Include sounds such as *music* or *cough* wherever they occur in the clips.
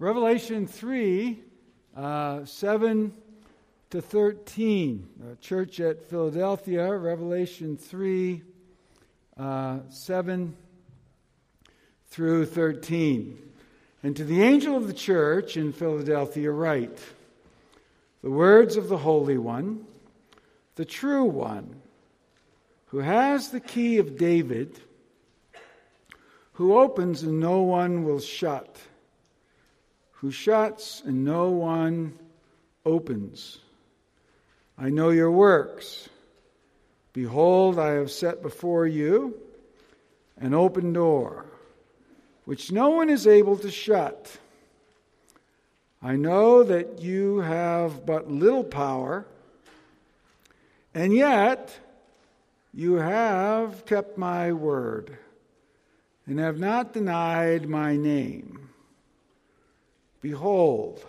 Revelation 3 uh, 7 to 13. Uh, church at Philadelphia, Revelation 3 uh, 7 through 13. And to the angel of the church in Philadelphia, write the words of the Holy One, the true One, who has the key of David, who opens and no one will shut, who shuts and no one opens. I know your works. Behold, I have set before you an open door which no one is able to shut. I know that you have but little power, and yet you have kept my word and have not denied my name. Behold,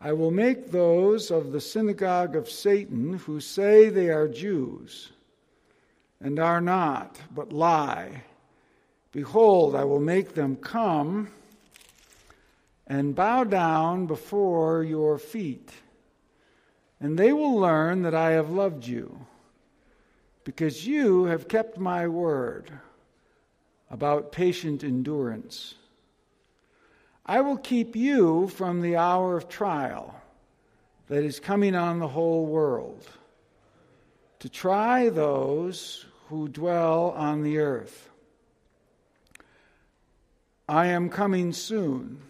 I will make those of the synagogue of Satan who say they are Jews and are not, but lie Behold, I will make them come and bow down before your feet, and they will learn that I have loved you, because you have kept my word about patient endurance. I will keep you from the hour of trial that is coming on the whole world to try those who dwell on the earth. I am coming soon.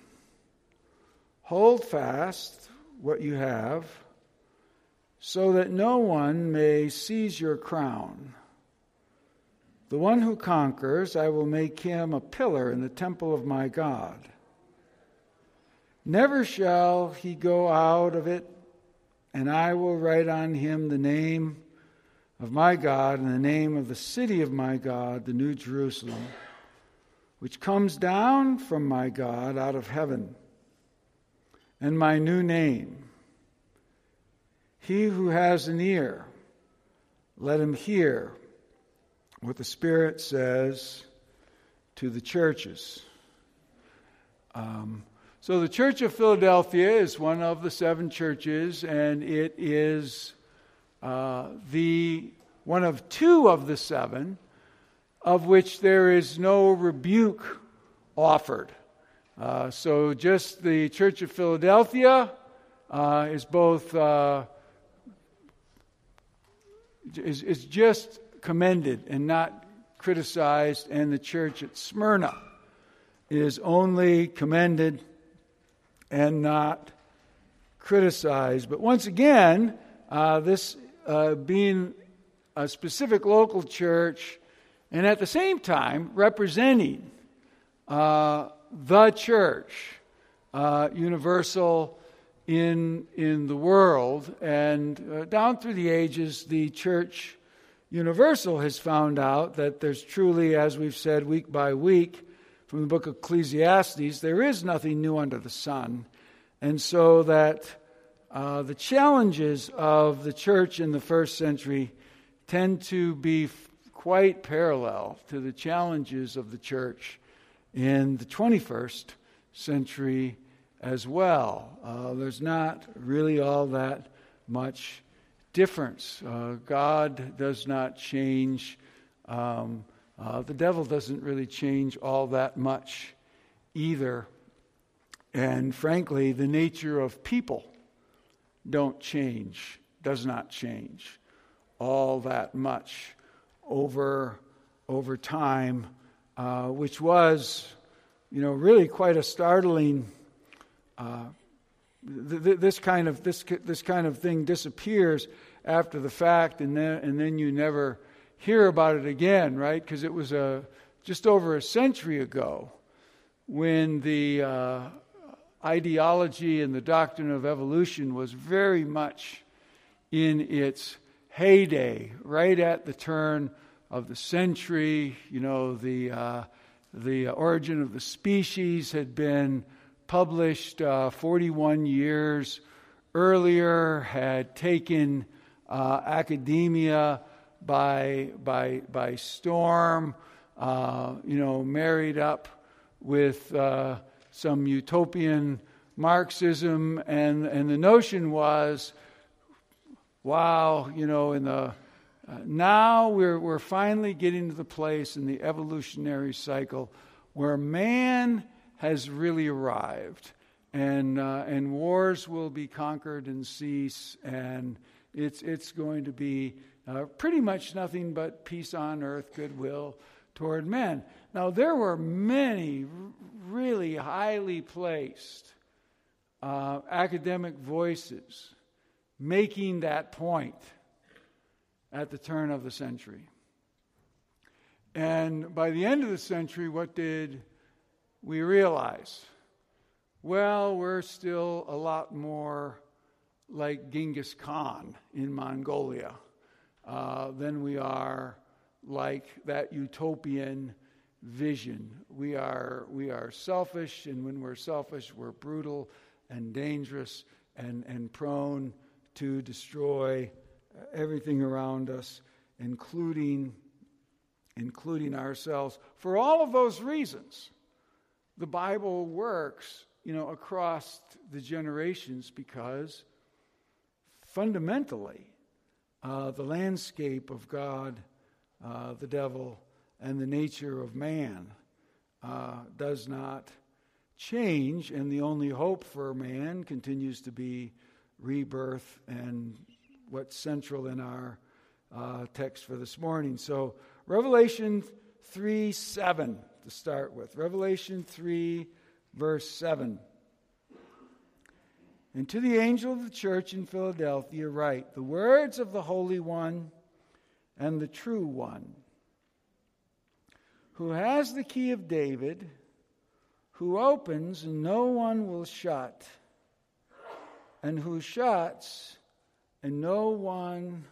Hold fast what you have, so that no one may seize your crown. The one who conquers, I will make him a pillar in the temple of my God. Never shall he go out of it, and I will write on him the name of my God and the name of the city of my God, the New Jerusalem which comes down from my God out of heaven, and my new name. He who has an ear, let him hear what the Spirit says to the churches. Um, so, the Church of Philadelphia is one of the seven churches, and it is uh, the one of two of the seven of which there is no rebuke offered. Uh, so, just the Church of Philadelphia uh, is both uh, is, is just commended and not criticized, and the church at Smyrna is only commended and not criticized. But once again, uh, this uh, being a specific local church and at the same time representing uh, the church, uh, universal in, in the world. And uh, down through the ages, the church universal has found out that there's truly, as we've said week by week from the book of Ecclesiastes, there is nothing new under the sun. And so that uh, the challenges of the church in the first century tend to be quite parallel to the challenges of the church in the 21st century as well. Uh, there's not really all that much difference. Uh, God does not change. Um, uh, the devil doesn't really change all that much either. And frankly, the nature of people don't change, does not change all that much over, over time, uh, which was, you know, really quite a startling. Uh, th- th- this kind of this this kind of thing disappears after the fact, and then and then you never hear about it again, right? Because it was a just over a century ago when the uh, ideology and the doctrine of evolution was very much in its heyday, right at the turn of the century. You know, the, uh, the origin of the species had been published uh, 41 years earlier, had taken uh, academia by, by, by storm, uh, you know, married up with uh, some utopian Marxism, and, and the notion was wow, you know, in the uh, now we're, we're finally getting to the place in the evolutionary cycle where man has really arrived. And, uh, and wars will be conquered and cease, and it's, it's going to be uh, pretty much nothing but peace on earth, goodwill toward men. Now, there were many really highly placed uh, academic voices making that point at the turn of the century. And by the end of the century, what did we realize? Well, we're still a lot more like Genghis Khan in Mongolia uh, than we are like that utopian vision. We are, we are selfish, and when we're selfish, we're brutal and dangerous and, and prone to destroy everything around us, including, including ourselves. For all of those reasons, the Bible works you know, across the generations because fundamentally, uh, the landscape of God, uh, the devil, and the nature of man uh, does not change, and the only hope for man continues to be rebirth and what's central in our uh, text for this morning. So, Revelation 3 7 to start with. Revelation 3 verse 7. And to the angel of the church in Philadelphia, write the words of the Holy One and the true One, who has the key of David, who opens and no one will shut, and who shuts and no one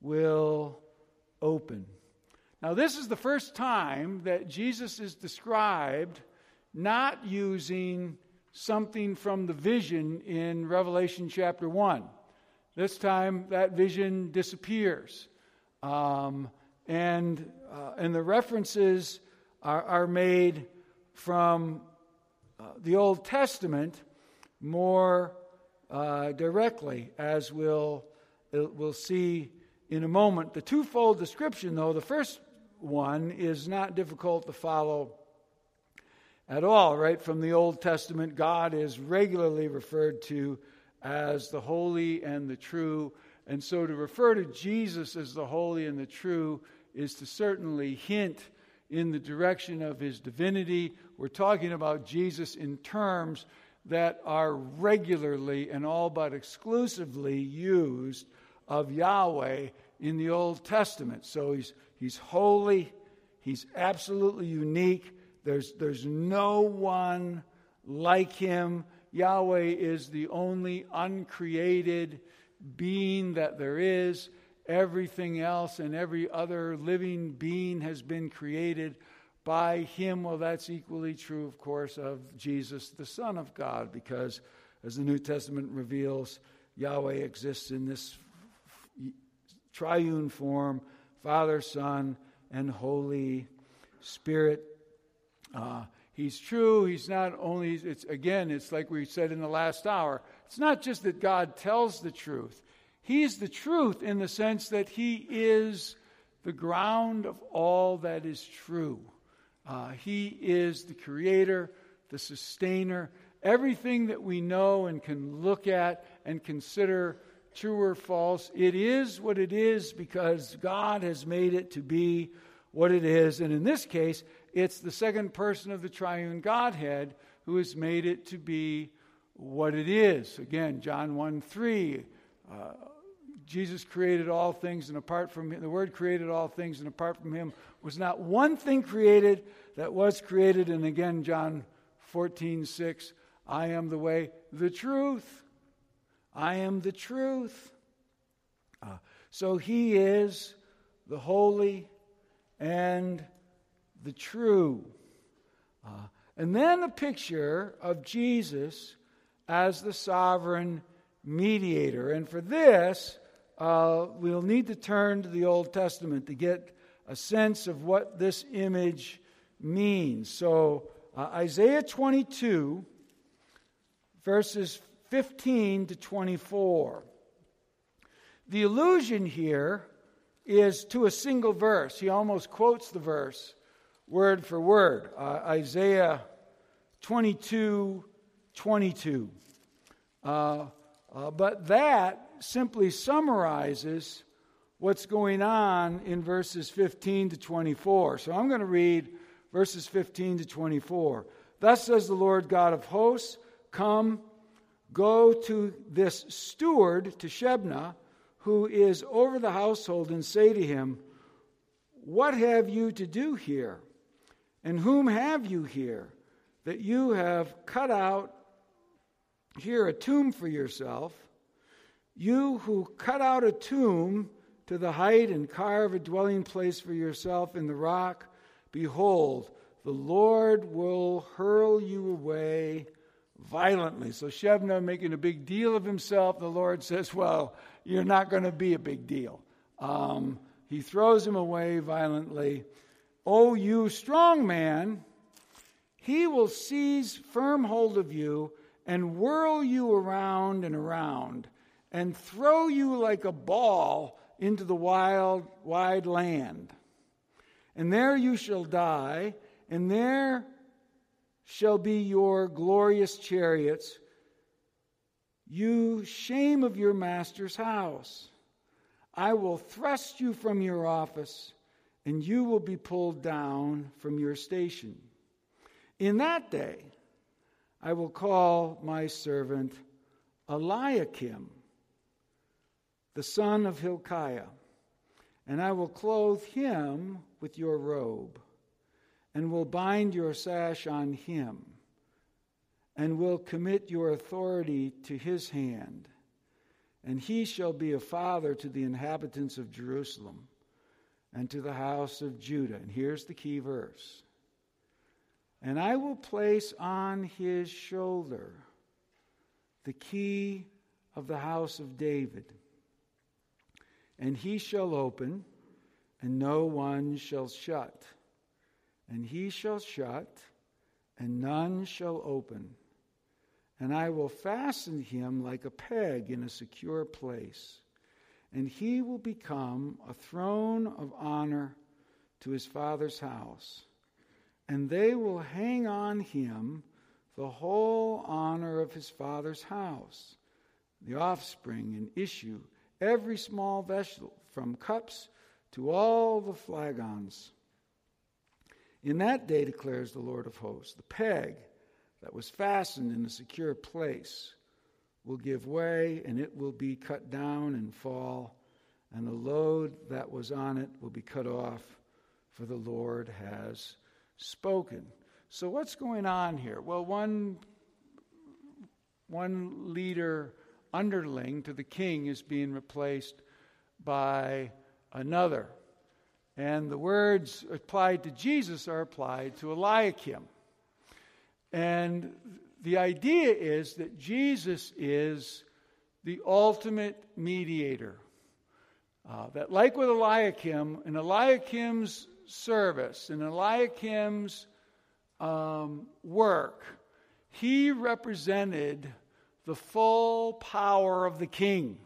will open. Now, this is the first time that Jesus is described not using something from the vision in Revelation chapter 1. This time, that vision disappears. Um, and, uh, and the references are, are made from uh, the Old Testament more uh, directly, as we'll, we'll see in a moment. The twofold description, though, the first one is not difficult to follow at all, right? From the Old Testament, God is regularly referred to as the holy and the true. And so to refer to Jesus as the holy and the true is to certainly hint in the direction of his divinity. We're talking about Jesus in terms that are regularly and all but exclusively used of Yahweh in the Old Testament. So he's, he's holy, he's absolutely unique, there's, there's no one like him. Yahweh is the only uncreated being that there is. Everything else and every other living being has been created by him. Well, that's equally true, of course, of Jesus, the Son of God, because as the New Testament reveals, Yahweh exists in this triune form Father, Son, and Holy Spirit. Uh, he's true. He's not only, it's again, it's like we said in the last hour. It's not just that God tells the truth, He's the truth in the sense that He is the ground of all that is true. Uh, he is the creator, the sustainer. Everything that we know and can look at and consider true or false, it is what it is because God has made it to be what it is. And in this case, it's the second person of the triune Godhead who has made it to be what it is. Again, John 1 3. Uh, Jesus created all things, and apart from him, the Word created all things, and apart from him was not one thing created that was created. And again, John 14 6. I am the way, the truth. I am the truth. Uh, so he is the holy and the true. Uh, and then a picture of Jesus as the sovereign mediator. And for this, uh, we'll need to turn to the Old Testament to get a sense of what this image means. So, uh, Isaiah 22, verses 15 to 24. The allusion here is to a single verse. He almost quotes the verse word for word uh, Isaiah 22 22. Uh, uh, but that simply summarizes what's going on in verses 15 to 24. So I'm going to read verses 15 to 24. Thus says the Lord God of hosts, Come, go to this steward, to Shebna, who is over the household, and say to him, What have you to do here? And whom have you here? That you have cut out here a tomb for yourself. You who cut out a tomb to the height and carve a dwelling place for yourself in the rock, behold, the Lord will hurl you away violently. So Shebna making a big deal of himself. The Lord says, Well, you're not going to be a big deal. Um, he throws him away violently. O you strong man, he will seize firm hold of you and whirl you around and around and throw you like a ball into the wild, wide land. And there you shall die, and there shall be your glorious chariots, you shame of your master's house. I will thrust you from your office, and you will be pulled down from your station. In that day, I will call my servant Eliakim, the son of Hilkiah, and I will clothe him with your robe, and will bind your sash on him, and will commit your authority to his hand. And he shall be a father to the inhabitants of Jerusalem and to the house of Judah. And here's the key verse and I will place on his shoulder the key of the house of David. And he shall open, and no one shall shut. And he shall shut, and none shall open. And I will fasten him like a peg in a secure place. And he will become a throne of honor to his father's house and they will hang on him the whole honor of his father's house, the offspring and issue, every small vessel, from cups to all the flagons. In that day, declares the Lord of hosts, the peg that was fastened in a secure place will give way, and it will be cut down and fall, and the load that was on it will be cut off, for the Lord has spoken. So, what's going on here? Well, one, one leader underling to the king is being replaced by another. And the words applied to Jesus are applied to Eliakim. And the idea is that Jesus is the ultimate mediator. Uh, that, like with Eliakim, in Eliakim's service in Eliakim's um, work, he represented the full power of the king.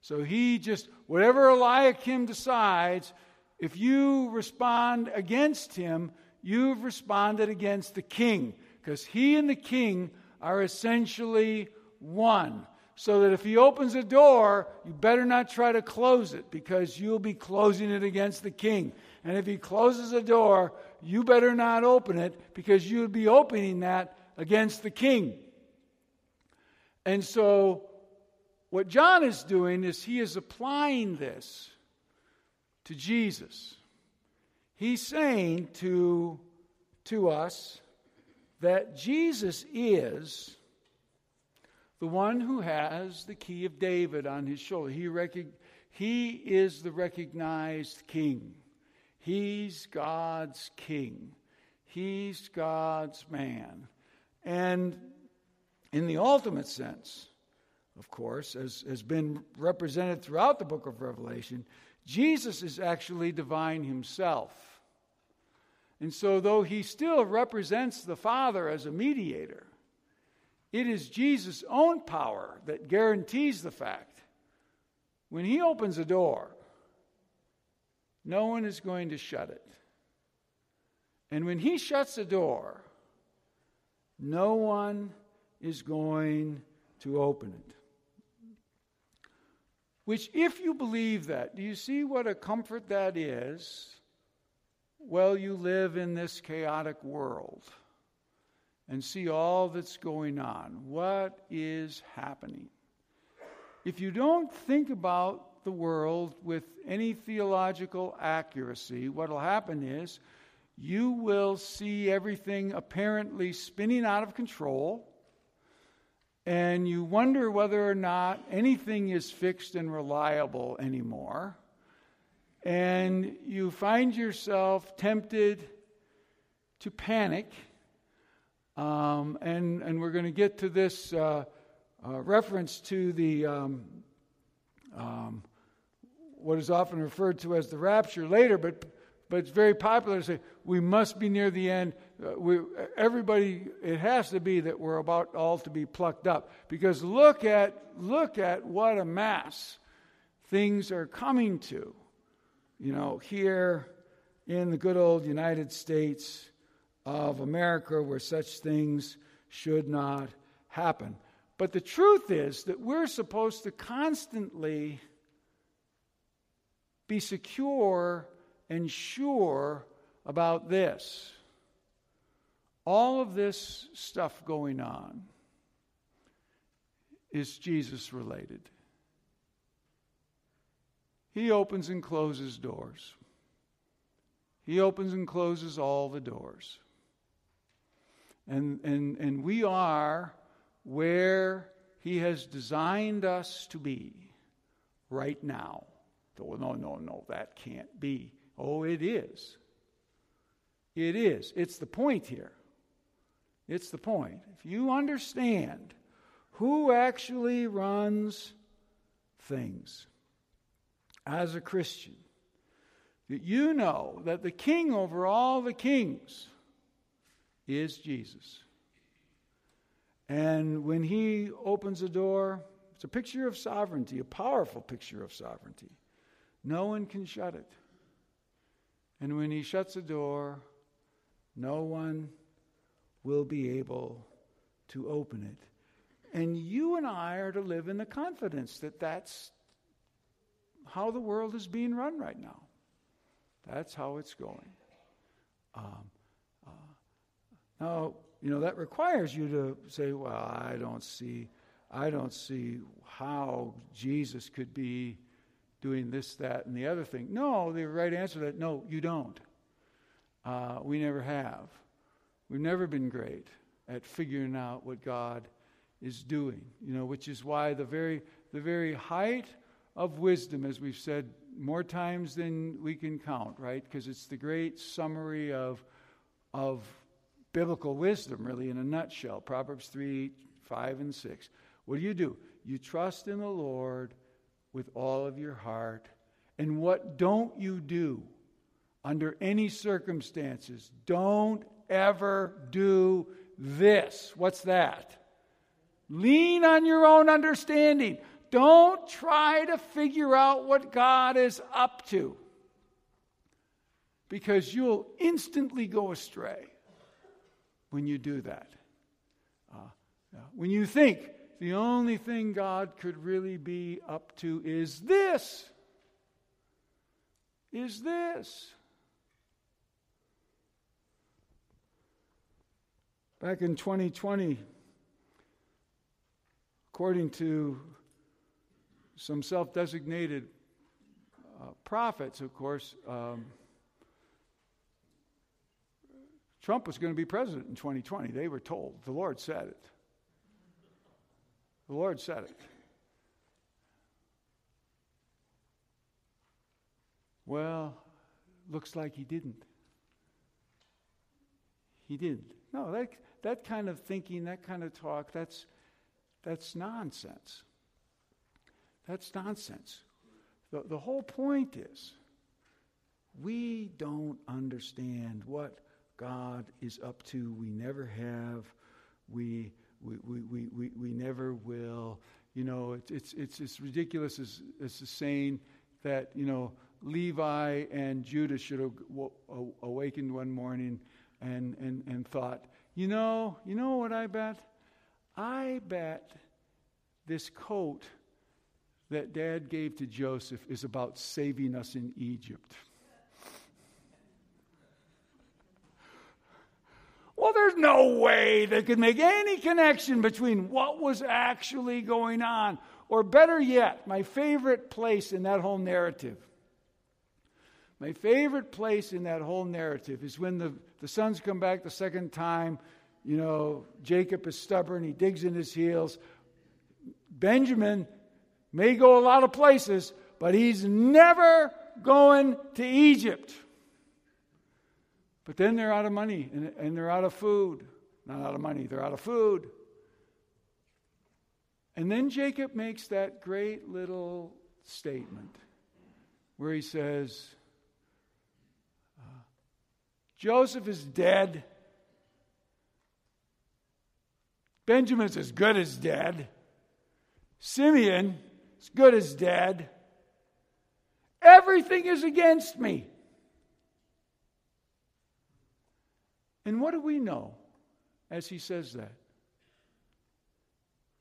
So he just, whatever Eliakim decides, if you respond against him, you've responded against the king, because he and the king are essentially one. So that if he opens a door, you better not try to close it, because you'll be closing it against the king. And if he closes a door, you better not open it because you would be opening that against the king. And so, what John is doing is he is applying this to Jesus. He's saying to, to us that Jesus is the one who has the key of David on his shoulder. He, rec- he is the recognized king. He's God's king. He's God's man. And in the ultimate sense, of course, as has been represented throughout the book of Revelation, Jesus is actually divine himself. And so, though he still represents the Father as a mediator, It is Jesus' own power that guarantees the fact. When He opens a door, no one is going to shut it. And when He shuts a door, no one is going to open it. Which, if you believe that, do you see what a comfort that is? Well, you live in this chaotic world and see all that's going on. What is happening? If you don't think about the world with any theological accuracy, what will happen is you will see everything apparently spinning out of control, and you wonder whether or not anything is fixed and reliable anymore. And you find yourself tempted to panic um, and, and we're going to get to this uh, uh, reference to the um, um, what is often referred to as the rapture later, but but it's very popular to say we must be near the end. Uh, we, everybody, it has to be that we're about all to be plucked up because look at look at what a mass things are coming to. You know, here in the good old United States, of America where such things should not happen. But the truth is that we're supposed to constantly be secure and sure about this. All of this stuff going on is Jesus related. He opens and closes doors. He opens and closes all the doors. And, and, and we are where He has designed us to be right now. Oh, no, no, no, that can't be. Oh, it is. It is. It's the point here. It's the point. If you understand who actually runs things as a Christian, that you know that the king over all the kings is Jesus. And when he opens a door, it's a picture of sovereignty, a powerful picture of sovereignty. No one can shut it. And when he shuts a door, no one will be able to open it. And you and I are to live in the confidence that that's how the world is being run right now. That's how it's going. Um, now, you know, that requires you to say, well, I don't see, I don't see how Jesus could be doing this, that, and the other thing. No, the right answer to that, no, you don't. Uh, we never have. We've never been great at figuring out what God is doing, you know, which is why the very, the very height of wisdom, as we've said more times than we can count, right? Because it's the great summary of, of biblical wisdom, really, in a nutshell Proverbs 3, 5, and 6. What do you do? You trust in the Lord with all of your heart. And what don't you do under any circumstances? Don't ever do this. What's that? Lean on your own understanding. Don't try to figure out what God is up to because you'll instantly go astray when you do that. Uh, when you think the only thing God could really be up to is this, is this. Back in 2020, according to some self designated uh, prophets, of course, um, Trump was going to be president in 2020. They were told. The Lord said it. The Lord said it. Well, looks like he didn't. He didn't. No, that, that kind of thinking, that kind of talk, that's, that's nonsense. That's nonsense. The, the whole point is we don't understand what God is up to. We never have. We, we, we, we, we, never will. You know, it's, it's, it's as ridiculous as, as saying that, you know, Levi and Judah should have awakened one morning and, and, and thought, you know, you know what I bet? I bet this coat that dad gave to Joseph is about saving us in Egypt. Well, there's no way they could make any connection between what was actually going on. Or better yet, my favorite place in that whole narrative. My favorite place in that whole narrative is when the, the sons come back the second time. You know, Jacob is stubborn, he digs in his heels. Benjamin may go a lot of places, but he's never going to Egypt. But then they're out of money and, and they're out of food. Not out of money, they're out of food. And then Jacob makes that great little statement where he says, uh, Joseph is dead. Benjamin's as good as dead. Simeon is good as dead. Everything is against me. And what do we know as he says that?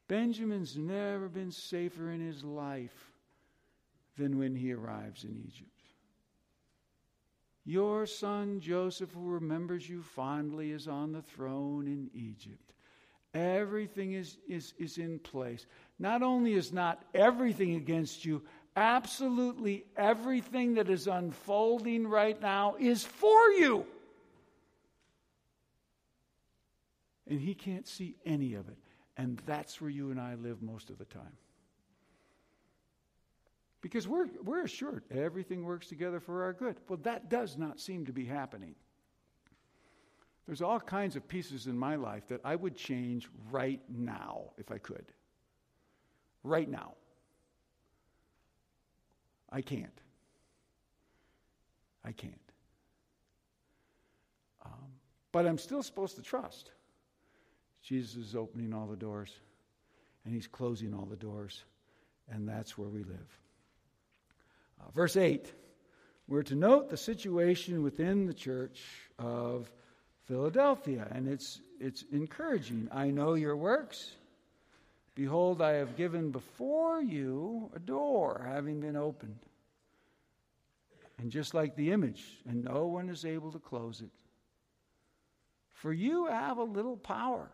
Benjamin's never been safer in his life than when he arrives in Egypt. Your son Joseph, who remembers you fondly, is on the throne in Egypt. Everything is, is, is in place. Not only is not everything against you, absolutely everything that is unfolding right now is for you. And he can't see any of it. And that's where you and I live most of the time. Because we're, we're assured everything works together for our good. Well, that does not seem to be happening. There's all kinds of pieces in my life that I would change right now if I could. Right now. I can't. I can't. Um, but I'm still supposed to trust. Jesus is opening all the doors and he's closing all the doors, and that's where we live. Uh, verse 8 we're to note the situation within the church of Philadelphia, and it's, it's encouraging. I know your works. Behold, I have given before you a door having been opened. And just like the image, and no one is able to close it. For you have a little power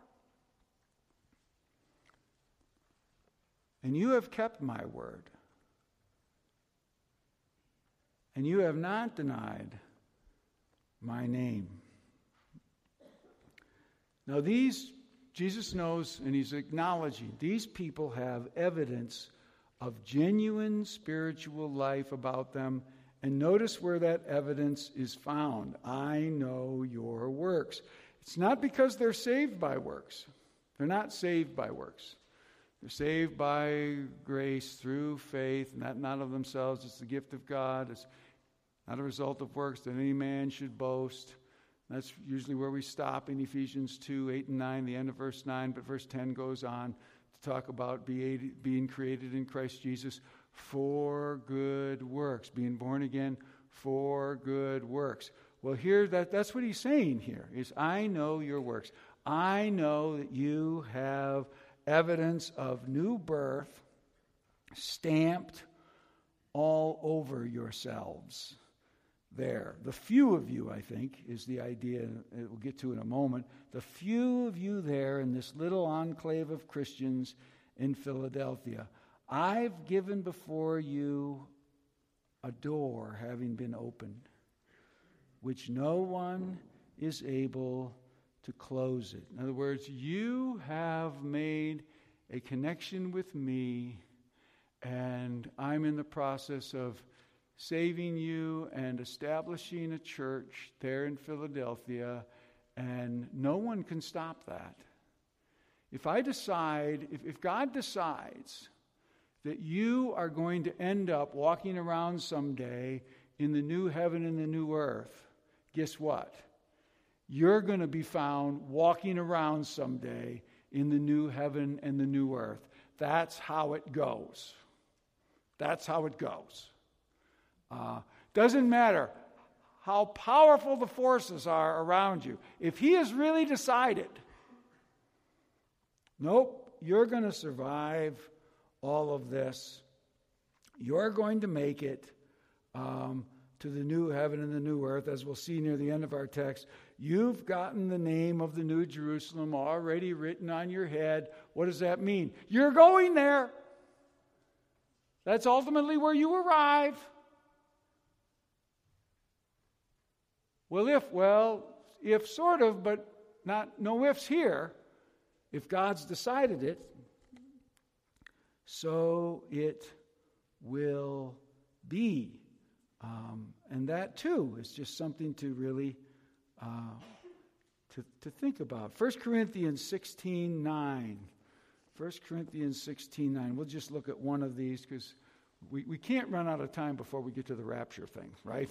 And you have kept my word. And you have not denied my name. Now, these, Jesus knows and he's acknowledging, these people have evidence of genuine spiritual life about them. And notice where that evidence is found. I know your works. It's not because they're saved by works, they're not saved by works. They're saved by grace through faith, not, not of themselves. It's the gift of God. It's not a result of works that any man should boast. That's usually where we stop in Ephesians 2 8 and 9, the end of verse 9. But verse 10 goes on to talk about being created in Christ Jesus for good works, being born again for good works. Well, here that, that's what he's saying here is I know your works. I know that you have evidence of new birth stamped all over yourselves there. The few of you, I think, is the idea we'll get to in a moment. The few of you there in this little enclave of Christians in Philadelphia. I've given before you a door having been opened, which no one is able to close it. In other words, you have made a connection with me, and I'm in the process of saving you and establishing a church there in Philadelphia, and no one can stop that. If I decide, if, if God decides that you are going to end up walking around someday in the new heaven and the new earth, guess what? You're going to be found walking around someday in the new heaven and the new earth. That's how it goes. That's how it goes. Uh, doesn't matter how powerful the forces are around you. If He has really decided, nope, you're going to survive all of this, you're going to make it. Um, to the new heaven and the new earth, as we'll see near the end of our text. You've gotten the name of the New Jerusalem already written on your head. What does that mean? You're going there. That's ultimately where you arrive. Well, if, well, if sort of, but not, no ifs here. If God's decided it, so it will be. Um, and that too is just something to really uh, to, to think about. 1 Corinthians 16 9. 1 Corinthians 16 9. We'll just look at one of these because we, we can't run out of time before we get to the rapture thing, right?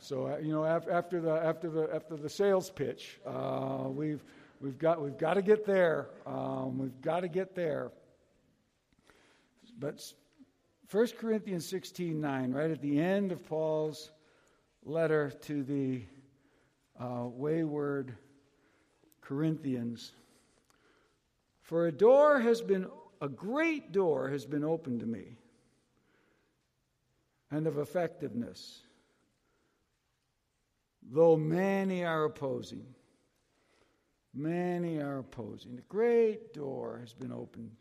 So uh, you know, after the after the after the sales pitch, uh, we've we've got we've got to get there. Um, we've got to get there. But 1 Corinthians 16 9, right at the end of Paul's letter to the uh, wayward Corinthians. For a door has been, a great door has been opened to me, and of effectiveness, though many are opposing. Many are opposing. A great door has been opened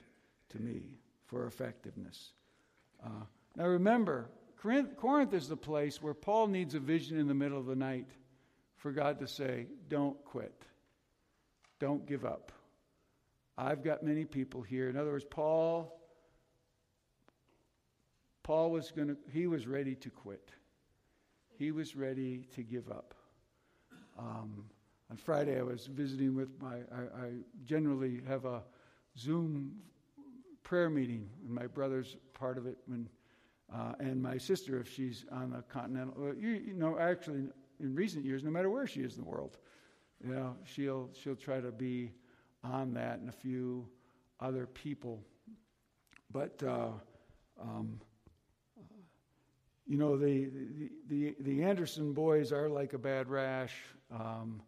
to me for effectiveness. Uh, now remember, Corinth, Corinth is the place where Paul needs a vision in the middle of the night for God to say, Don't quit. Don't give up. I've got many people here. In other words, Paul Paul was going to he was ready to quit. He was ready to give up. Um, on Friday, I was visiting with my. I, I generally have a Zoom prayer meeting, and my brother's part of it. When, uh, and my sister, if she's on the continental, uh, you, you, know, actually, in recent years, no matter where she is in the world, you know, she'll she'll try to be on that, and a few other people. But uh, um, you know, the, the, the Anderson boys are like a bad rash. Um,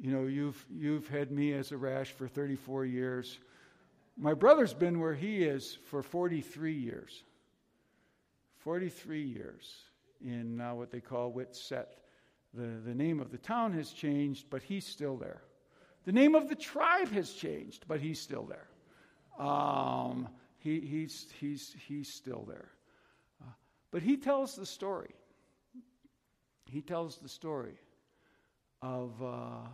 you know, you've you've had me as a rash for 34 years. My brother's been where he is for 43 years. 43 years in uh, what they call Whitsett. The, the name of the town has changed, but he's still there. The name of the tribe has changed, but he's still there. Um, he, he's, he's, he's still there. Uh, but he tells the story. He tells the story of uh,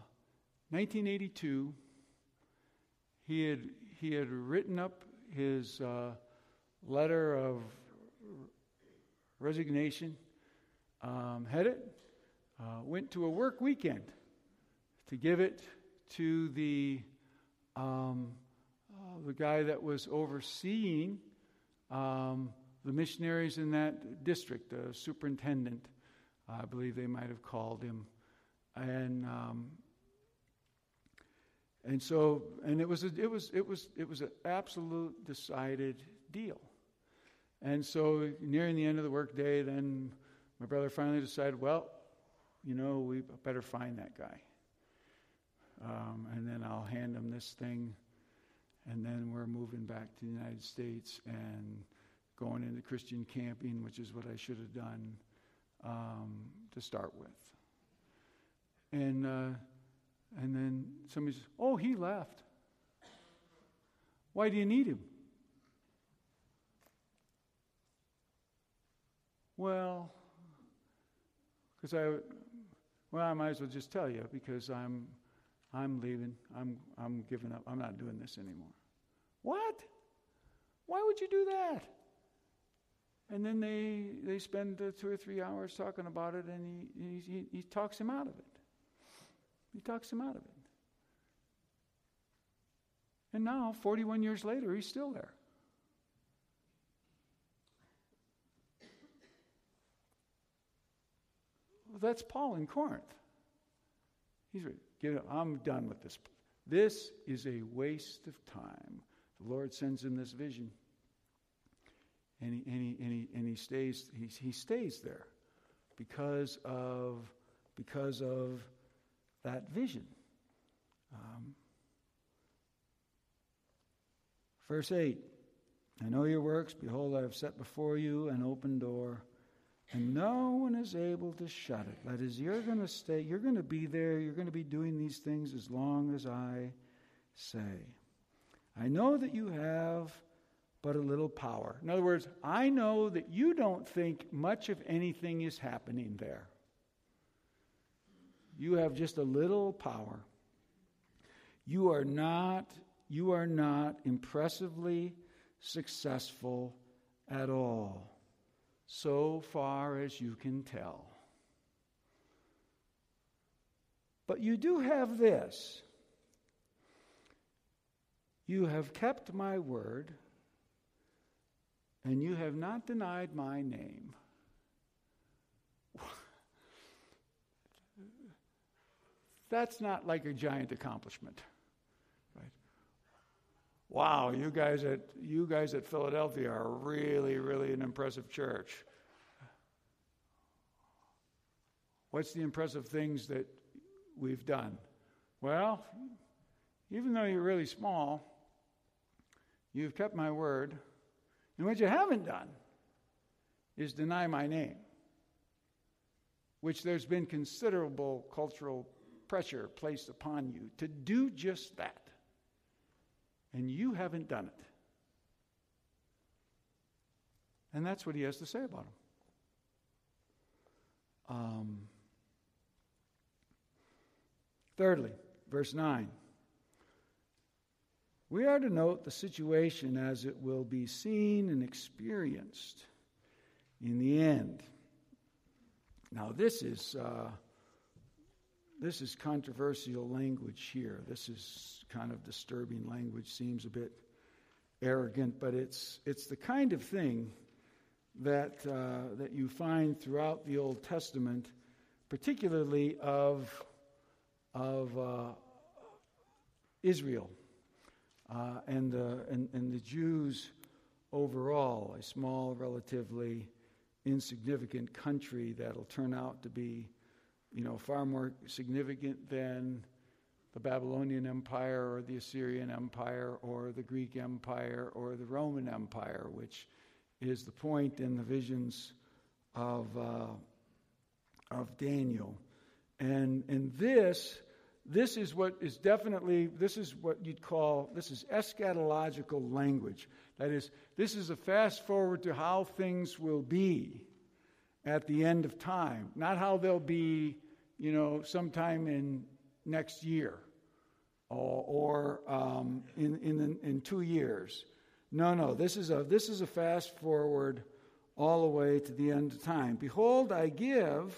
1982. He had, he had written up his uh, letter of resignation, um, had it, uh, went to a work weekend to give it to the um, uh, the guy that was overseeing um, the missionaries in that district, the superintendent, I believe they might have called him, and um, and so, and it was, a, it was, it was, it was an absolute decided deal. And so, nearing the end of the workday, then my brother finally decided, well, you know, we better find that guy. Um, and then I'll hand him this thing, and then we're moving back to the United States and going into Christian camping, which is what I should have done um, to start with. And uh, and then somebody says, Oh, he left. Why do you need him? Well, because I, well, I might as well just tell you because I'm, I'm leaving. I'm, I'm giving up. I'm not doing this anymore. What? Why would you do that? And then they, they spend two or three hours talking about it, and he, he, he talks him out of it. He talks him out of it. And now, 41 years later, he's still there. That's Paul in Corinth. He's get I'm done with this. This is a waste of time. The Lord sends him this vision. And he, and he, and he, and he, stays, he, he stays there because of, because of that vision. Um, verse 8 I know your works. Behold, I have set before you an open door, and no one is able to shut it. That is, you're going to stay, you're going to be there, you're going to be doing these things as long as I say. I know that you have but a little power. In other words, I know that you don't think much of anything is happening there. You have just a little power. You are not you are not impressively successful at all, so far as you can tell. But you do have this. You have kept my word, and you have not denied my name. *laughs* That's not like a giant accomplishment wow, you guys at you guys at Philadelphia are really, really an impressive church. What's the impressive things that we've done? Well, even though you're really small, you've kept my word. And what you haven't done is deny my name, which there's been considerable cultural pressure placed upon you to do just that and you haven't done it. And that's what he has to say about him. Um, thirdly, verse 9. We are to note the situation as it will be seen and experienced in the end. Now, this is uh, this is controversial language here. This is kind of disturbing language, seems a bit arrogant, but it's, it's the kind of thing that, uh, that you find throughout the Old Testament, particularly of, of uh, Israel uh, and, and, and the Jews overall, a small, relatively insignificant country that'll turn out to be you know, far more significant than the Babylonian Empire or the Assyrian Empire or the Greek Empire or the Roman Empire, which is the point in the visions of, uh, of Daniel. And, and this, this is what is definitely, this is what you'd call, this is eschatological language. That is, this is a fast forward to how things will be at the end of time, not how they'll be you know, sometime in next year or, or um, in, in, in two years. No, no, this is, a, this is a fast forward all the way to the end of time. Behold, I give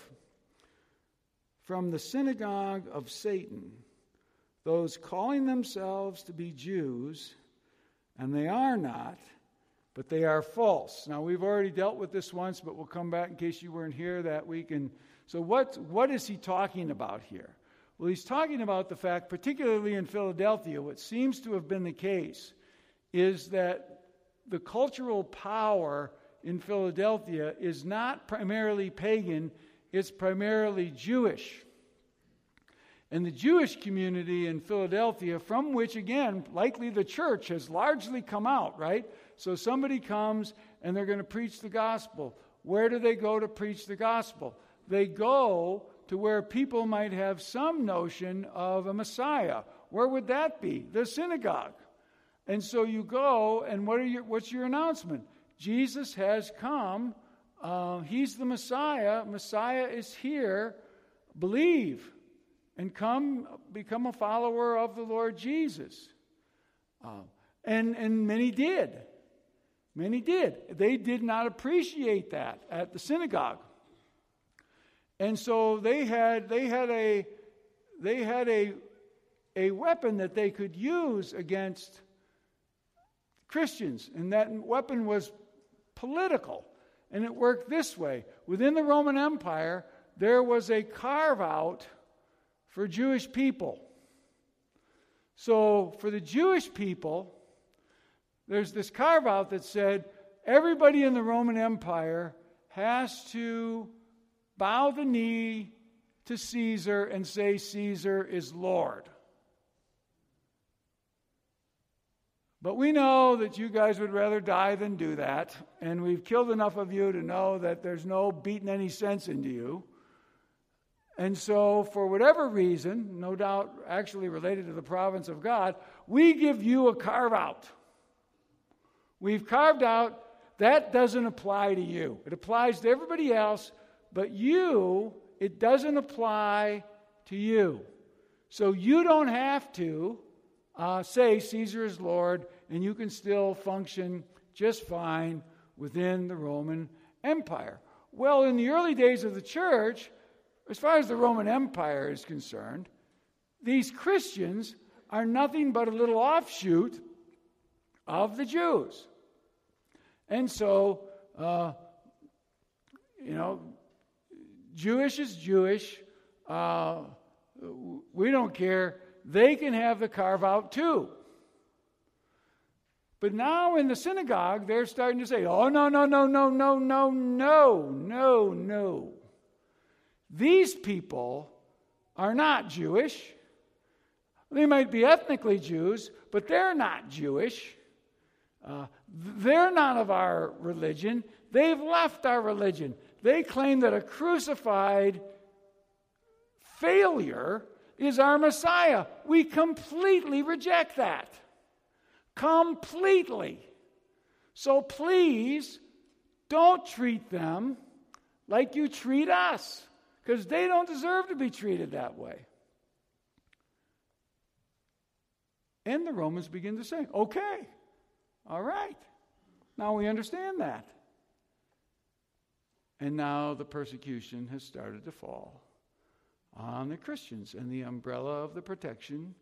from the synagogue of Satan those calling themselves to be Jews, and they are not, but they are false. Now, we've already dealt with this once, but we'll come back in case you weren't here that week and so, what, what is he talking about here? Well, he's talking about the fact, particularly in Philadelphia, what seems to have been the case is that the cultural power in Philadelphia is not primarily pagan, it's primarily Jewish. And the Jewish community in Philadelphia, from which, again, likely the church has largely come out, right? So somebody comes and they're going to preach the gospel. Where do they go to preach the gospel? They go to where people might have some notion of a Messiah. Where would that be? The synagogue. And so you go, and what are your, what's your announcement? Jesus has come. Uh, he's the Messiah. Messiah is here. Believe and come become a follower of the Lord Jesus. Uh, and, and many did. Many did. They did not appreciate that at the synagogue. And so they had, they had, a, they had a, a weapon that they could use against Christians, and that weapon was political. And it worked this way within the Roman Empire, there was a carve out for Jewish people. So for the Jewish people, there's this carve out that said everybody in the Roman Empire has to bow the knee to Caesar and say, Caesar is Lord. But we know that you guys would rather die than do that, and we've killed enough of you to know that there's no beating any sense into you. And so, for whatever reason, no doubt actually related to the province of God, we give you a carve out. We've carved out, that doesn't apply to you. It applies to everybody else, but you, it doesn't apply to you. So you don't have to uh, say Caesar is Lord, and you can still function just fine within the Roman Empire. Well, in the early days of the church, as far as the Roman Empire is concerned, these Christians are nothing but a little offshoot of the Jews. And so, uh, you know, Jewish is Jewish. Uh, we don't care. They can have the carve out too. But now in the synagogue, they're starting to say, oh, no, no, no, no, no, no, no, no, no. These people are not Jewish. They might be ethnically Jews, but they're not Jewish. Uh, they're not of our religion. They've left our religion. They claim that a crucified failure is our Messiah. We completely reject that. Completely. So please don't treat them like you treat us because they don't deserve to be treated that way. And the Romans begin to say, okay, all right, now we understand that. And now the persecution has started to fall on the Christians, and the umbrella of the protection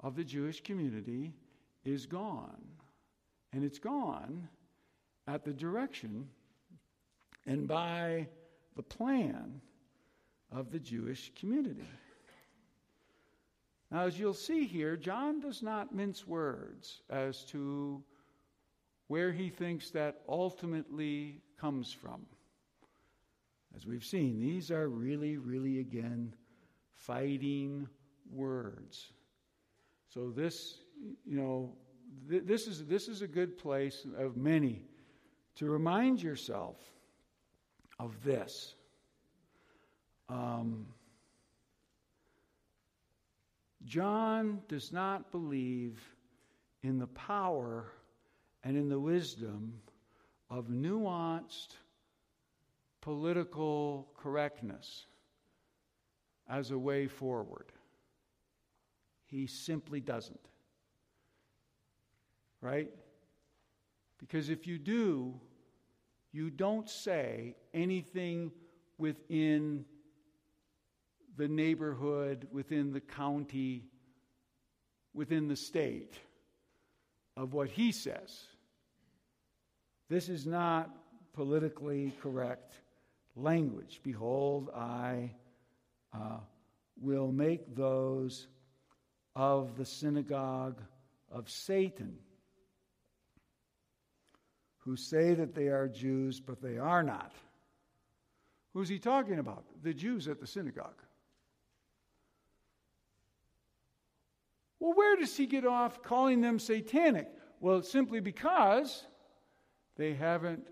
of the Jewish community is gone. And it's gone at the direction and by the plan of the Jewish community. Now, as you'll see here, John does not mince words as to where he thinks that ultimately comes from. As we've seen, these are really, really, again, fighting words. So, this, you know, th- this, is, this is a good place of many to remind yourself of this. Um, John does not believe in the power and in the wisdom of nuanced political correctness as a way forward. He simply doesn't. Right? Because if you do, you don't say anything within the neighborhood, within the county, within the state of what he says. This is not politically correct language. Behold, I uh, will make those of the synagogue of Satan who say that they are Jews, but they are not. Who's he talking about? The Jews at the synagogue. Well, where does he get off calling them satanic? Well, it's simply because they haven't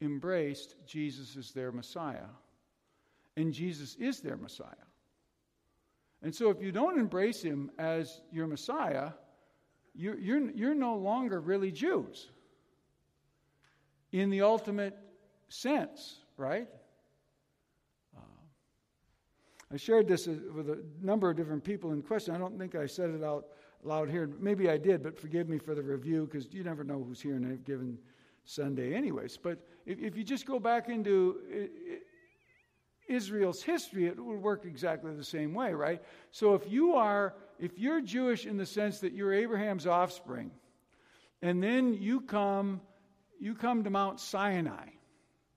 embraced Jesus as their Messiah. And Jesus is their Messiah. And so if you don't embrace him as your Messiah, you're, you're, you're no longer really Jews in the ultimate sense, right? Uh, I shared this uh, with a number of different people in question. I don't think I said it out loud here. Maybe I did, but forgive me for the review because you never know who's here in a given Sunday, anyways. But if, if you just go back into Israel's history, it would work exactly the same way, right? So if you are, if you're Jewish in the sense that you're Abraham's offspring, and then you come, you come to Mount Sinai,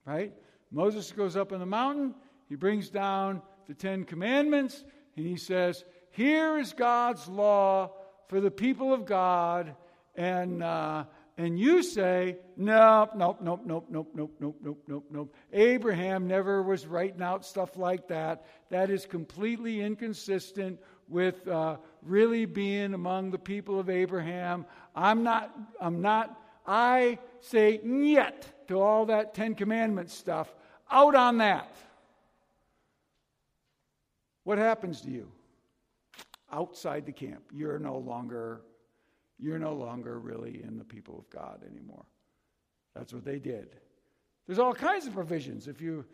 right? Moses goes up on the mountain, he brings down the Ten Commandments, and he says, Here is God's law for the people of God, and uh, and you say, nope, nope, nope, nope, nope, nope, nope, nope, nope, nope. Abraham never was writing out stuff like that. That is completely inconsistent with uh, really being among the people of Abraham. I'm not, I'm not, I say yet to all that Ten Commandments stuff. Out on that. What happens to you? Outside the camp. You're no longer you're no longer really in the people of God anymore. That's what they did. There's all kinds of provisions. If you,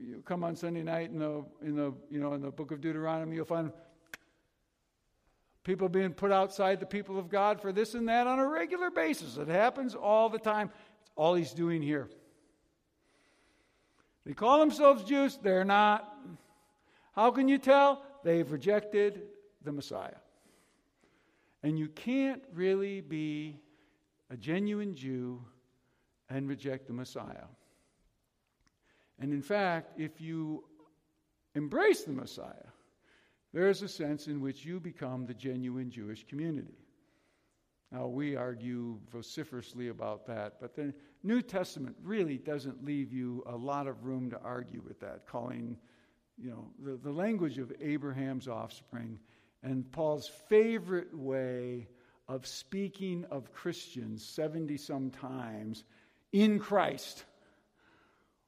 you come on Sunday night in the, in the, you know, in the book of Deuteronomy, you'll find people being put outside the people of God for this and that on a regular basis. It happens all the time. It's all he's doing here. They call themselves Jews, they're not. How can you tell? They've rejected the Messiah. And you can't really be a genuine Jew and reject the Messiah. And in fact, if you embrace the Messiah, there is a sense in which you become the genuine Jewish community. Now, we argue vociferously about that, but the New Testament really doesn't leave you a lot of room to argue with that, calling, you know, the, the language of Abraham's offspring and Paul's favorite way of speaking of Christians 70 some times in Christ.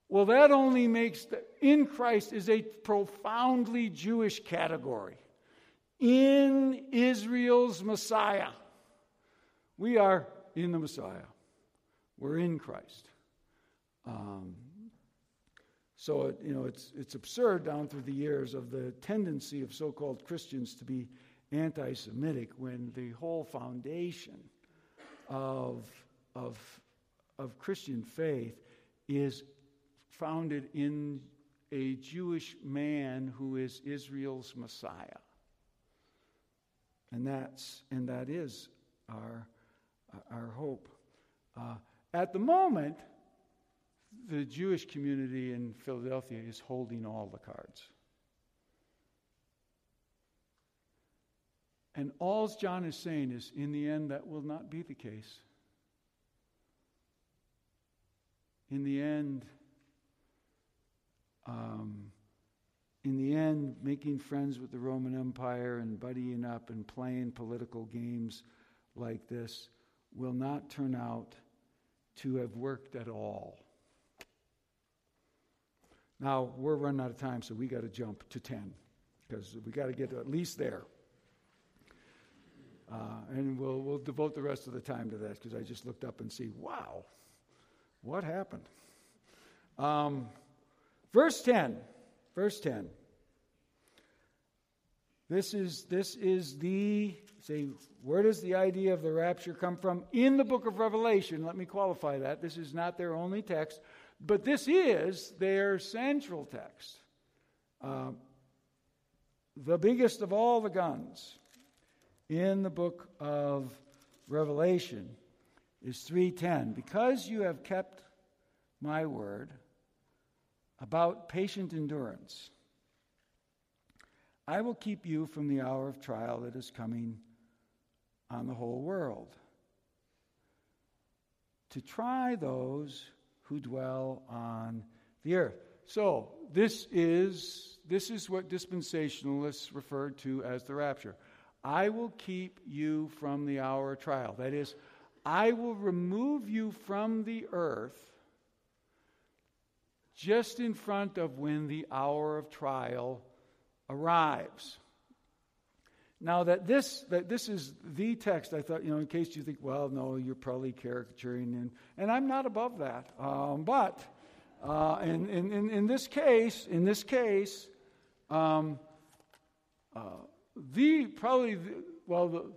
Well, that only makes the, in Christ is a profoundly Jewish category. In Israel's Messiah. We are in the Messiah. We're in Christ. Um, so, it, you know, it's, it's absurd down through the years of the tendency of so called Christians to be anti Semitic when the whole foundation of, of, of Christian faith is founded in a Jewish man who is Israel's Messiah. And, that's, and that is our, our hope. Uh, at the moment, the Jewish community in Philadelphia is holding all the cards. And all John is saying is, in the end, that will not be the case. In the end, um, in the end, making friends with the Roman Empire and buddying up and playing political games like this will not turn out to have worked at all. Now, we're running out of time, so we got to jump to 10 because we got to get at least there. Uh, and we'll, we'll devote the rest of the time to that because I just looked up and see, wow, what happened? Um, verse 10. Verse 10. This is, this is the, say, where does the idea of the rapture come from? In the book of Revelation, let me qualify that. This is not their only text. But this is their central text. Uh, the biggest of all the guns in the book of Revelation is 310. Because you have kept my word about patient endurance, I will keep you from the hour of trial that is coming on the whole world to try those who dwell on the earth. So, this is, this is what dispensationalists refer to as the rapture. I will keep you from the hour of trial. That is, I will remove you from the earth just in front of when the hour of trial arrives. Now that this that this is the text, I thought you know in case you think, well, no, you're probably caricaturing, and and I'm not above that. Um, but uh, in, in, in this case, in this case, um, uh, the probably the, well the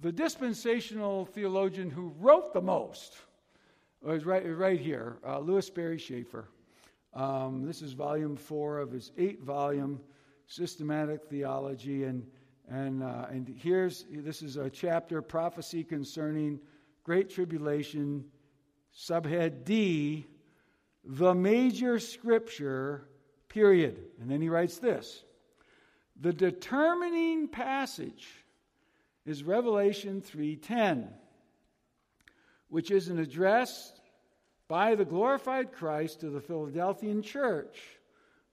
the dispensational theologian who wrote the most was right right here, uh, Lewis Sperry Chafer. Um, this is volume four of his eight volume systematic theology. And, and, uh, and here's this is a chapter prophecy concerning Great Tribulation, subhead D, the major scripture, period. And then he writes this The determining passage is Revelation 3:10, which is an address by the glorified Christ to the Philadelphian church.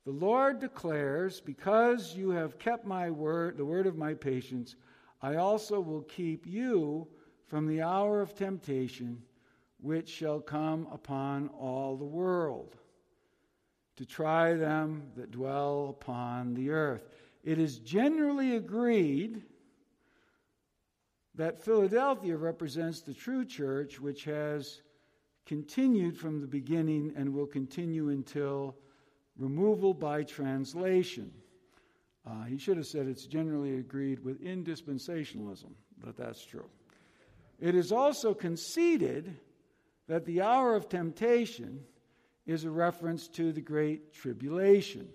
The Lord declares, Because you have kept my word, the word of my patience, I also will keep you from the hour of temptation which shall come upon all the world to try them that dwell upon the earth. It is generally agreed that Philadelphia represents the true church, which has continued from the beginning and will continue until removal by translation. Uh, he should have said it's generally agreed within dispensationalism but that's true. It is also conceded that the hour of temptation is a reference to the Great Tribulation.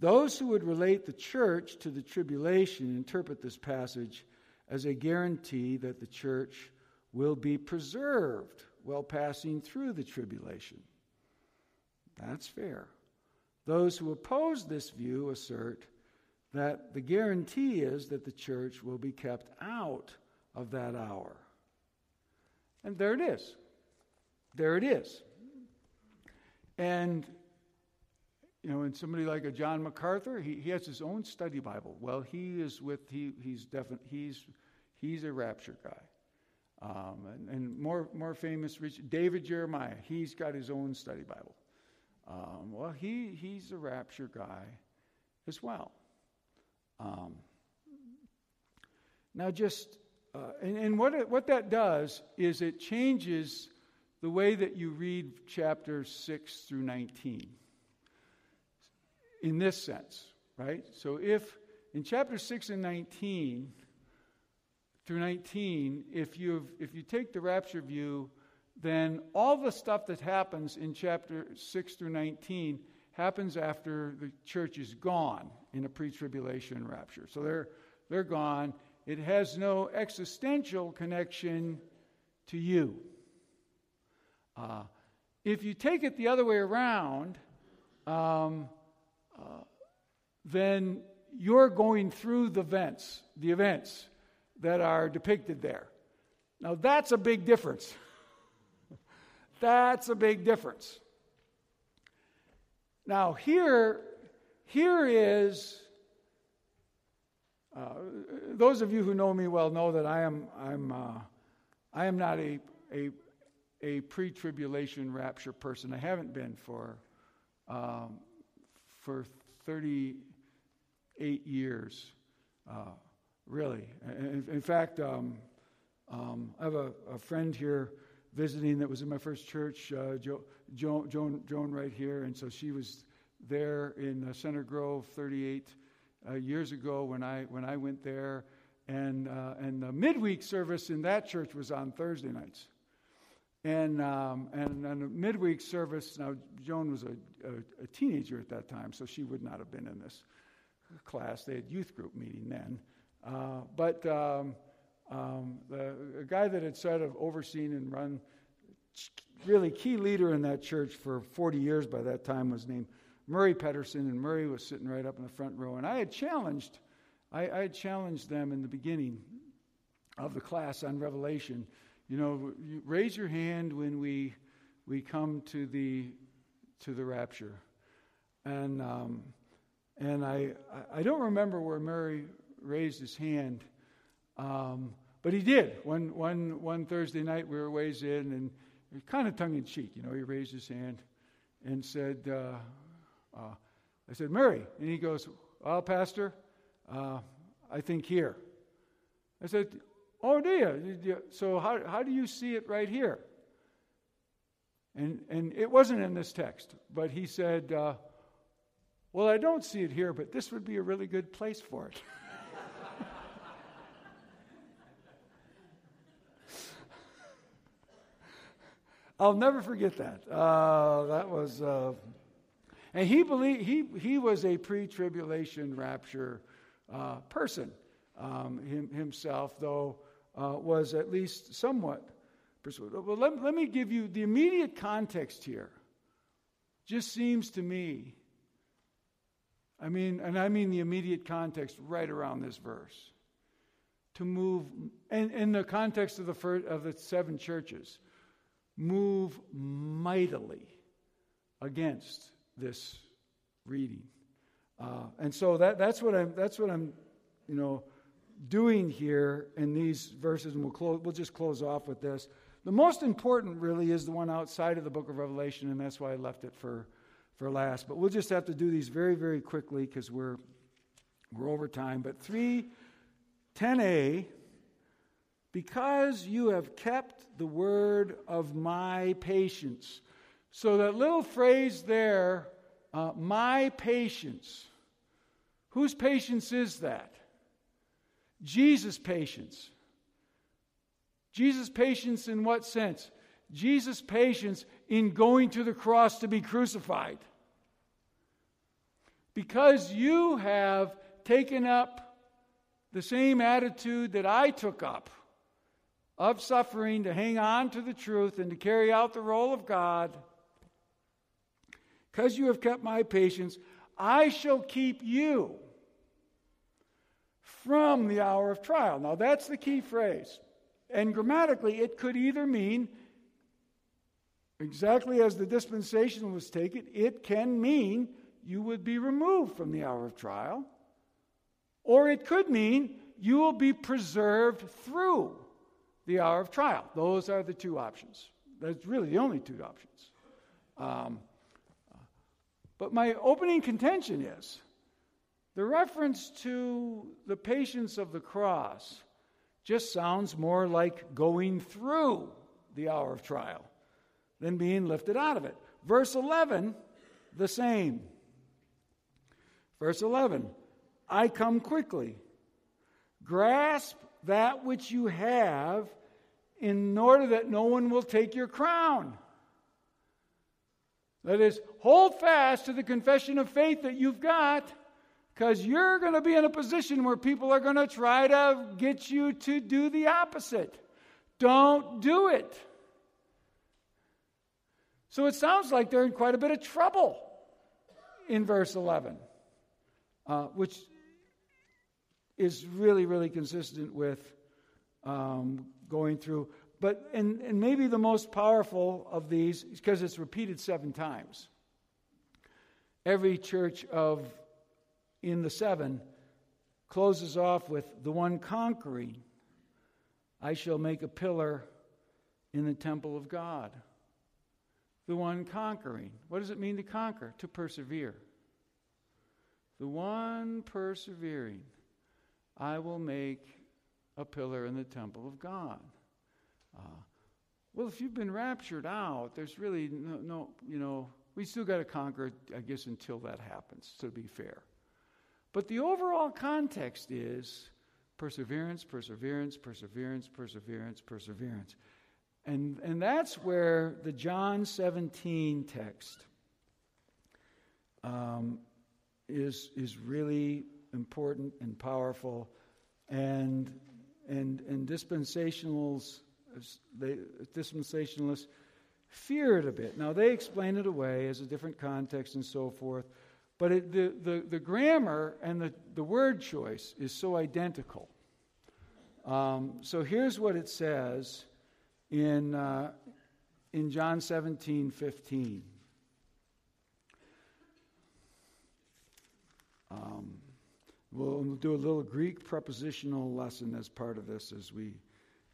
Those who would relate the church to the tribulation interpret this passage as a guarantee that the church will be preserved while passing through the tribulation. That's fair. Those who oppose this view assert that the guarantee is that the church will be kept out of that hour. And there it is. There it is. And, you know, and somebody like a John MacArthur, he, he has his own study Bible. Well, he is with, he, he's definitely, he's, he's a rapture guy. Um, and, and, more, more famous, Richard David Jeremiah, he's got his own study Bible. Um, well, he, he's a rapture guy as well. Um, now, just, uh, and, and what, it, what that does is it changes the way that you read chapters 6 through 19 in this sense, right? So if in chapter 6 and 19 through 19, if you if you take the rapture view, then all the stuff that happens in chapter 6 through 19 happens after the church is gone in a pre-tribulation rapture. So they're they're gone. It has no existential connection to you. Uh, if you take it the other way around, um, uh, then you're going through the events, the events that are depicted there. Now that's a big difference. *laughs* that's a big difference. Now here, here is. Uh, those of you who know me well know that I am I'm uh, I am not a a a pre tribulation rapture person. I haven't been for, um, for 38 years, uh, really. In, in fact, um, um, I have a, a, friend here visiting that was in my first church, uh, jo, jo, Joan, Joan, right here, and so she was there in uh, Center Grove 38 uh, years ago when I, when I went there. And, uh, and the midweek service in that church was on Thursday nights. And, um, and, and a midweek service, now Joan was a, a, a, teenager at that time, so she would not have been in this class. They had youth group meeting then. Uh, but um, um, the guy that had sort of overseen and run, really key leader in that church for 40 years by that time was named Murray Pedersen, and Murray was sitting right up in the front row. And I had challenged, I, I had challenged them in the beginning of the class on Revelation you know, raise your hand when we, we come to the, to the rapture. And, um, and I, I don't remember where Murray raised his hand, um, but he did. One, one, one Thursday night, we were ways in, and kind of tongue in cheek, you know, he raised his hand and said, uh, uh, I said, Murray. And he goes, Well, Pastor, uh, I think here. I said, Oh, you? So, how, how do you see it right here? And, and it wasn't in this text, but he said, uh, Well, I don't see it here, but this would be a really good place for it. *laughs* I'll never forget that. Uh, that was, uh, and he believed he he was a pre-tribulation rapture uh, person um, him, himself, though uh, was at least somewhat persuasive. Well, let, let me give you the immediate context here. Just seems to me, I mean, and I mean the immediate context right around this verse. to move, and in the context of the, first, of the seven churches, move mightily against this reading. Uh, and so that, that's what I'm, that's what I'm, you know, doing here in these verses, and we'll, close, we'll just close off with this. The most important, really, is the one outside of the book of Revelation, and that's why I left it for, for last. But we'll just have to do these very, very quickly because we're, we're over time. But 3 10a, because you have kept the word of my patience. So that little phrase there, uh, my patience. Whose patience is that? Jesus' patience. Jesus' patience in what sense? Jesus' patience in going to the cross to be crucified. Because you have taken up the same attitude that I took up of suffering to hang on to the truth and to carry out the role of God. Because you have kept my patience, I shall keep you from the hour of trial. Now, that's the key phrase. And grammatically, it could either mean, exactly as the dispensation was taken, it can mean you would be removed from the hour of trial. Or it could mean you will be preserved through the hour of trial. Those are the two options. That's really the only two options. Um, but my opening contention is the reference to the patience of the cross just sounds more like going through the hour of trial than being lifted out of it. Verse 11, the same. Verse 11 I come quickly. Grasp that which you have in order that no one will take your crown. That is, hold fast to the confession of faith that you've got because you're going to be in a position where people are going to try to get you to do the opposite. Don't do it. So it sounds like they're in quite a bit of trouble in verse 11, uh, which is really, really consistent with um, going through. But, and, and maybe the most powerful of these, because it's repeated seven times. Every church of, in the seven, closes off with the one conquering. I shall make a pillar in the temple of God. The one conquering. What does it mean to conquer? To persevere. The one persevering. I will make a pillar in the temple of God. Uh, well, if you've been raptured out, there's really no, no you know, we still got to conquer, I guess, until that happens, to be fair. But the overall context is perseverance, perseverance, perseverance, perseverance, perseverance. And, and that's where the John 17 text um, is, is really important and powerful, and and and dispensationals, they, dispensationalists fear it a bit. Now they explain it away as a different context and so forth, but it, the, the the grammar and the the word choice is so identical. Um, so here's what it says in uh, in John 17, 15. We'll do a little Greek prepositional lesson as part of this as we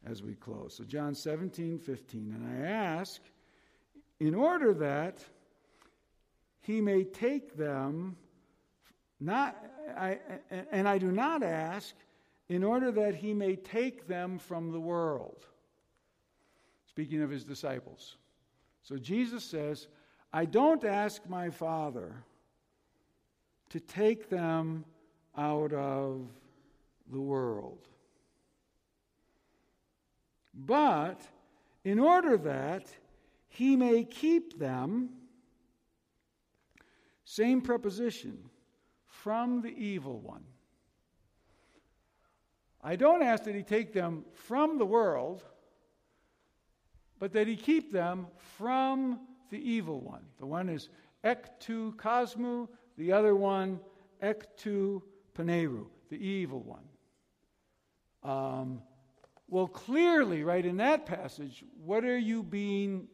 as we close. So John 17, 15. And I ask, in order that he may take them, not I and I do not ask, in order that he may take them from the world. Speaking of his disciples. So Jesus says, I don't ask my Father to take them out of the world. But in order that he may keep them, same preposition, from the evil one. I don't ask that he take them from the world, but that he keep them from the evil one. The one is ek tu cosmu, the other one ek tu Paneru, the evil one. Um, well, clearly, right in that passage, what are you being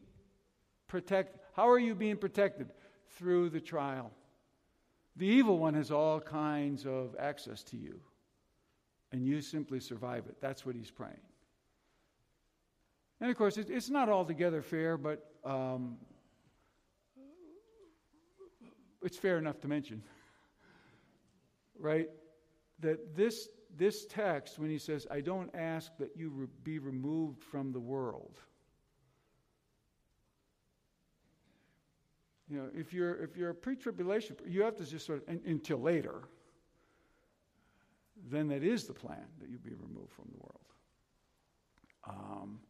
protected? How are you being protected? Through the trial. The evil one has all kinds of access to you, and you simply survive it. That's what he's praying. And of course, it's not altogether fair, but um, it's fair enough to mention, *laughs* right? That this, this text, when he says, I don't ask that you re- be removed from the world. You know, if you're, if you're a pre tribulation, you have to just sort of, until later, then that is the plan that you be removed from the world. Um,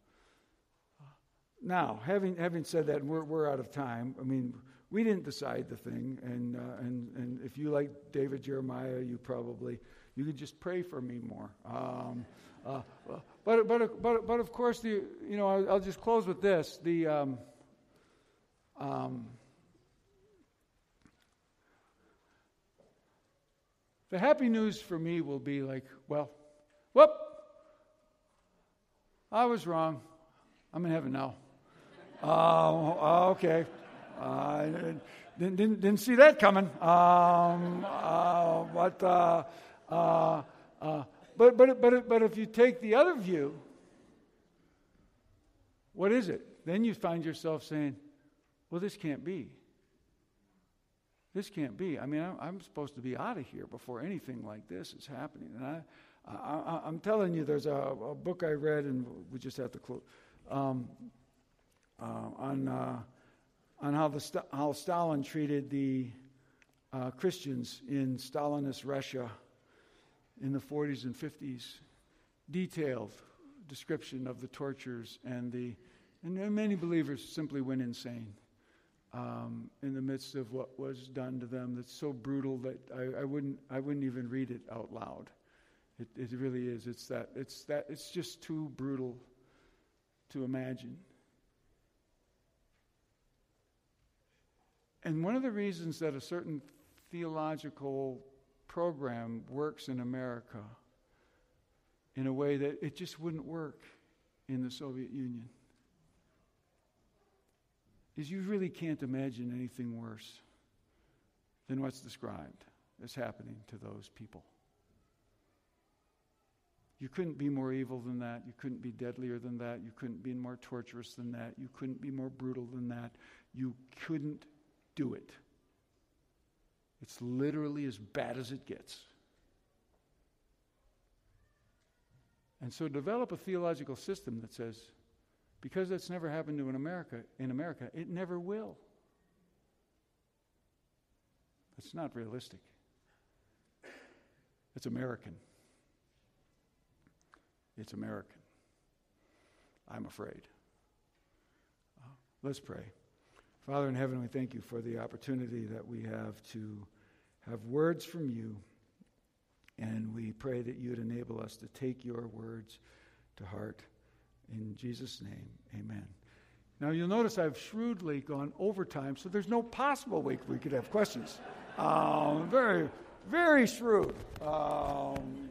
now, having, having said that, we're, we're out of time. I mean, we didn't decide the thing, and, uh, and, and if you like David Jeremiah, you probably, you could just pray for me more. Um, uh, but, but, but, but of course, the, you know, I'll, I'll just close with this. The, um, um, the happy news for me will be like, well, whoop, I was wrong. I'm in heaven now. Uh, okay. Uh, didn't, didn't, didn't, see that coming. Um, uh, but, uh, uh, uh, but, but, but, but if you take the other view, what is it? Then you find yourself saying, well, this can't be. This can't be. I mean, I'm, I'm supposed to be out of here before anything like this is happening. And I, I, am telling you, there's a, a, book I read, and we just have to close, um, uh, on uh, on how, the, how Stalin treated the uh, Christians in Stalinist Russia in the 40s and 50s. Detailed description of the tortures and the and many believers simply went insane um, in the midst of what was done to them. That's so brutal that I, I wouldn't I wouldn't even read it out loud. It, it really is. It's that it's that it's just too brutal to imagine. And one of the reasons that a certain theological program works in America in a way that it just wouldn't work in the Soviet Union is you really can't imagine anything worse than what's described as happening to those people. You couldn't be more evil than that. You couldn't be deadlier than that. You couldn't be more torturous than that. You couldn't be more brutal than that. You couldn't do it. It's literally as bad as it gets. And so develop a theological system that says, because that's never happened to in America, in America, it never will. That's not realistic. It's American. It's American. I'm afraid. Uh, let's pray. Father in heaven, we thank you for the opportunity that we have to have words from you. And we pray that you'd enable us to take your words to heart. In Jesus' name, amen. Now, you'll notice I've shrewdly gone overtime, so there's no possible week we could have questions. Um, very, very shrewd. Um,